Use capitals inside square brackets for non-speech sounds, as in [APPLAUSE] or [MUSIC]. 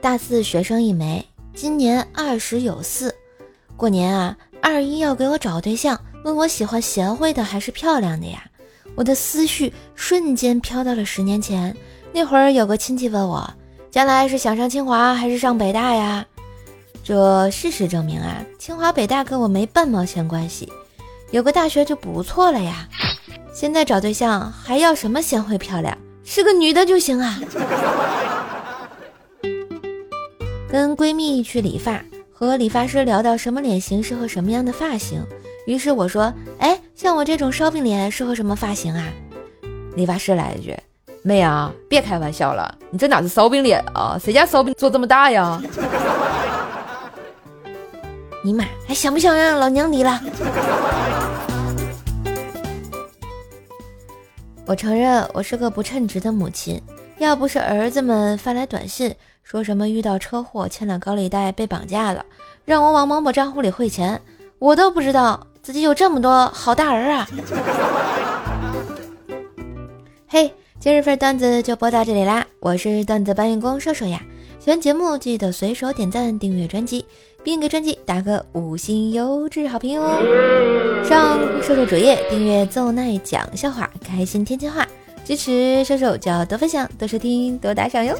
大四学生一枚，今年二十有四。过年啊，二姨要给我找对象，问我喜欢贤惠的还是漂亮的呀？我的思绪瞬间飘到了十年前，那会儿有个亲戚问我，将来是想上清华还是上北大呀？这事实证明啊，清华北大跟我没半毛钱关系，有个大学就不错了呀。现在找对象还要什么贤惠漂亮，是个女的就行啊。跟闺蜜去理发，和理发师聊到什么脸型适合什么样的发型，于是我说：“哎，像我这种烧饼脸适合什么发型啊？”理发师来一句：“妹啊，别开玩笑了，你这哪是烧饼脸啊？谁家烧饼做这么大呀？” [LAUGHS] 尼玛，还想不想让老娘理了？[LAUGHS] 我承认我是个不称职的母亲，要不是儿子们发来短信。说什么遇到车祸欠了高利贷被绑架了，让我往某某账户里汇钱，我都不知道自己有这么多好大儿啊！[LAUGHS] 嘿，今日份段子就播到这里啦，我是段子搬运工瘦瘦呀，喜欢节目记得随手点赞订阅专辑，并给专辑打个五星优质好评哦！上瘦瘦主页订阅奏奈讲笑话，开心天津话，支持射手就要多分享多收听多打赏哟。